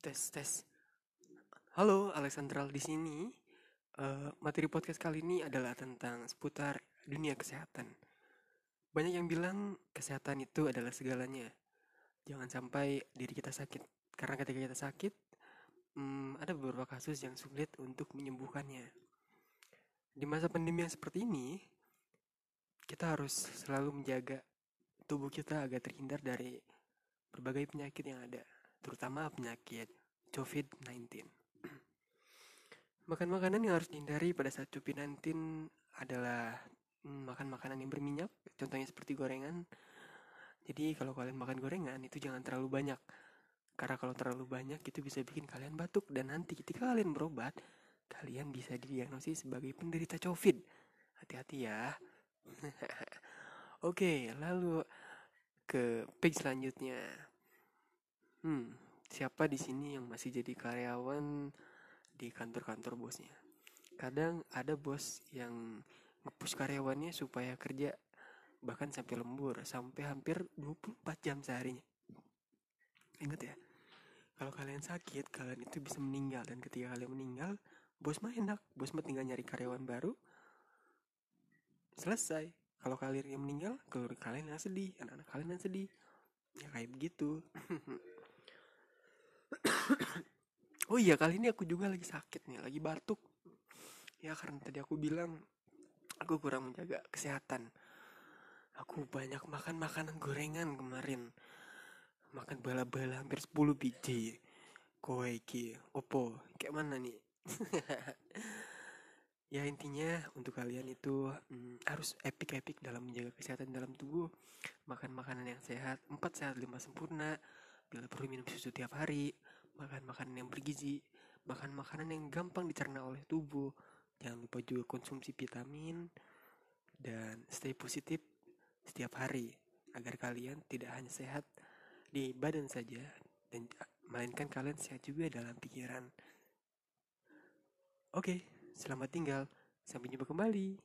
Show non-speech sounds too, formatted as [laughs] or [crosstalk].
Tes tes. Halo, Alexandral di sini. Eh, materi podcast kali ini adalah tentang seputar dunia kesehatan. Banyak yang bilang kesehatan itu adalah segalanya. Jangan sampai diri kita sakit. Karena ketika kita sakit, hmm, ada beberapa kasus yang sulit untuk menyembuhkannya. Di masa pandemi yang seperti ini, kita harus selalu menjaga tubuh kita agar terhindar dari berbagai penyakit yang ada, terutama penyakit COVID-19. Makan makanan yang harus dihindari pada saat COVID-19 adalah mm, makan makanan yang berminyak, contohnya seperti gorengan. Jadi kalau kalian makan gorengan itu jangan terlalu banyak. Karena kalau terlalu banyak itu bisa bikin kalian batuk dan nanti ketika kalian berobat, kalian bisa didiagnosis sebagai penderita COVID. Hati-hati ya. [laughs] Oke, lalu ke page selanjutnya. Hmm, siapa di sini yang masih jadi karyawan di kantor-kantor bosnya? Kadang ada bos yang ngepush karyawannya supaya kerja bahkan sampai lembur, sampai hampir 24 jam seharinya. Ingat ya, kalau kalian sakit, kalian itu bisa meninggal dan ketika kalian meninggal, bos mah enak, bos mah tinggal nyari karyawan baru, selesai. Kalau kalian yang meninggal, keluarga kalian yang sedih, anak-anak kalian yang sedih. Ya kayak begitu. [laughs] oh iya, kali ini aku juga lagi sakit nih, lagi batuk. Ya karena tadi aku bilang aku kurang menjaga kesehatan. Aku banyak makan makanan gorengan kemarin. Makan bala-bala hampir 10 biji. Kowe iki, opo, kayak mana nih? [laughs] ya intinya untuk kalian itu hmm, harus epic-epic dalam menjaga kesehatan dalam tubuh. Makan makanan yang sehat, 4 sehat 5 sempurna. Bila perlu minum susu tiap hari, makan makanan yang bergizi, makan makanan yang gampang dicerna oleh tubuh. Jangan lupa juga konsumsi vitamin dan stay positif setiap hari agar kalian tidak hanya sehat di badan saja dan melainkan kalian sehat juga dalam pikiran. Oke, selamat tinggal. Sampai jumpa kembali.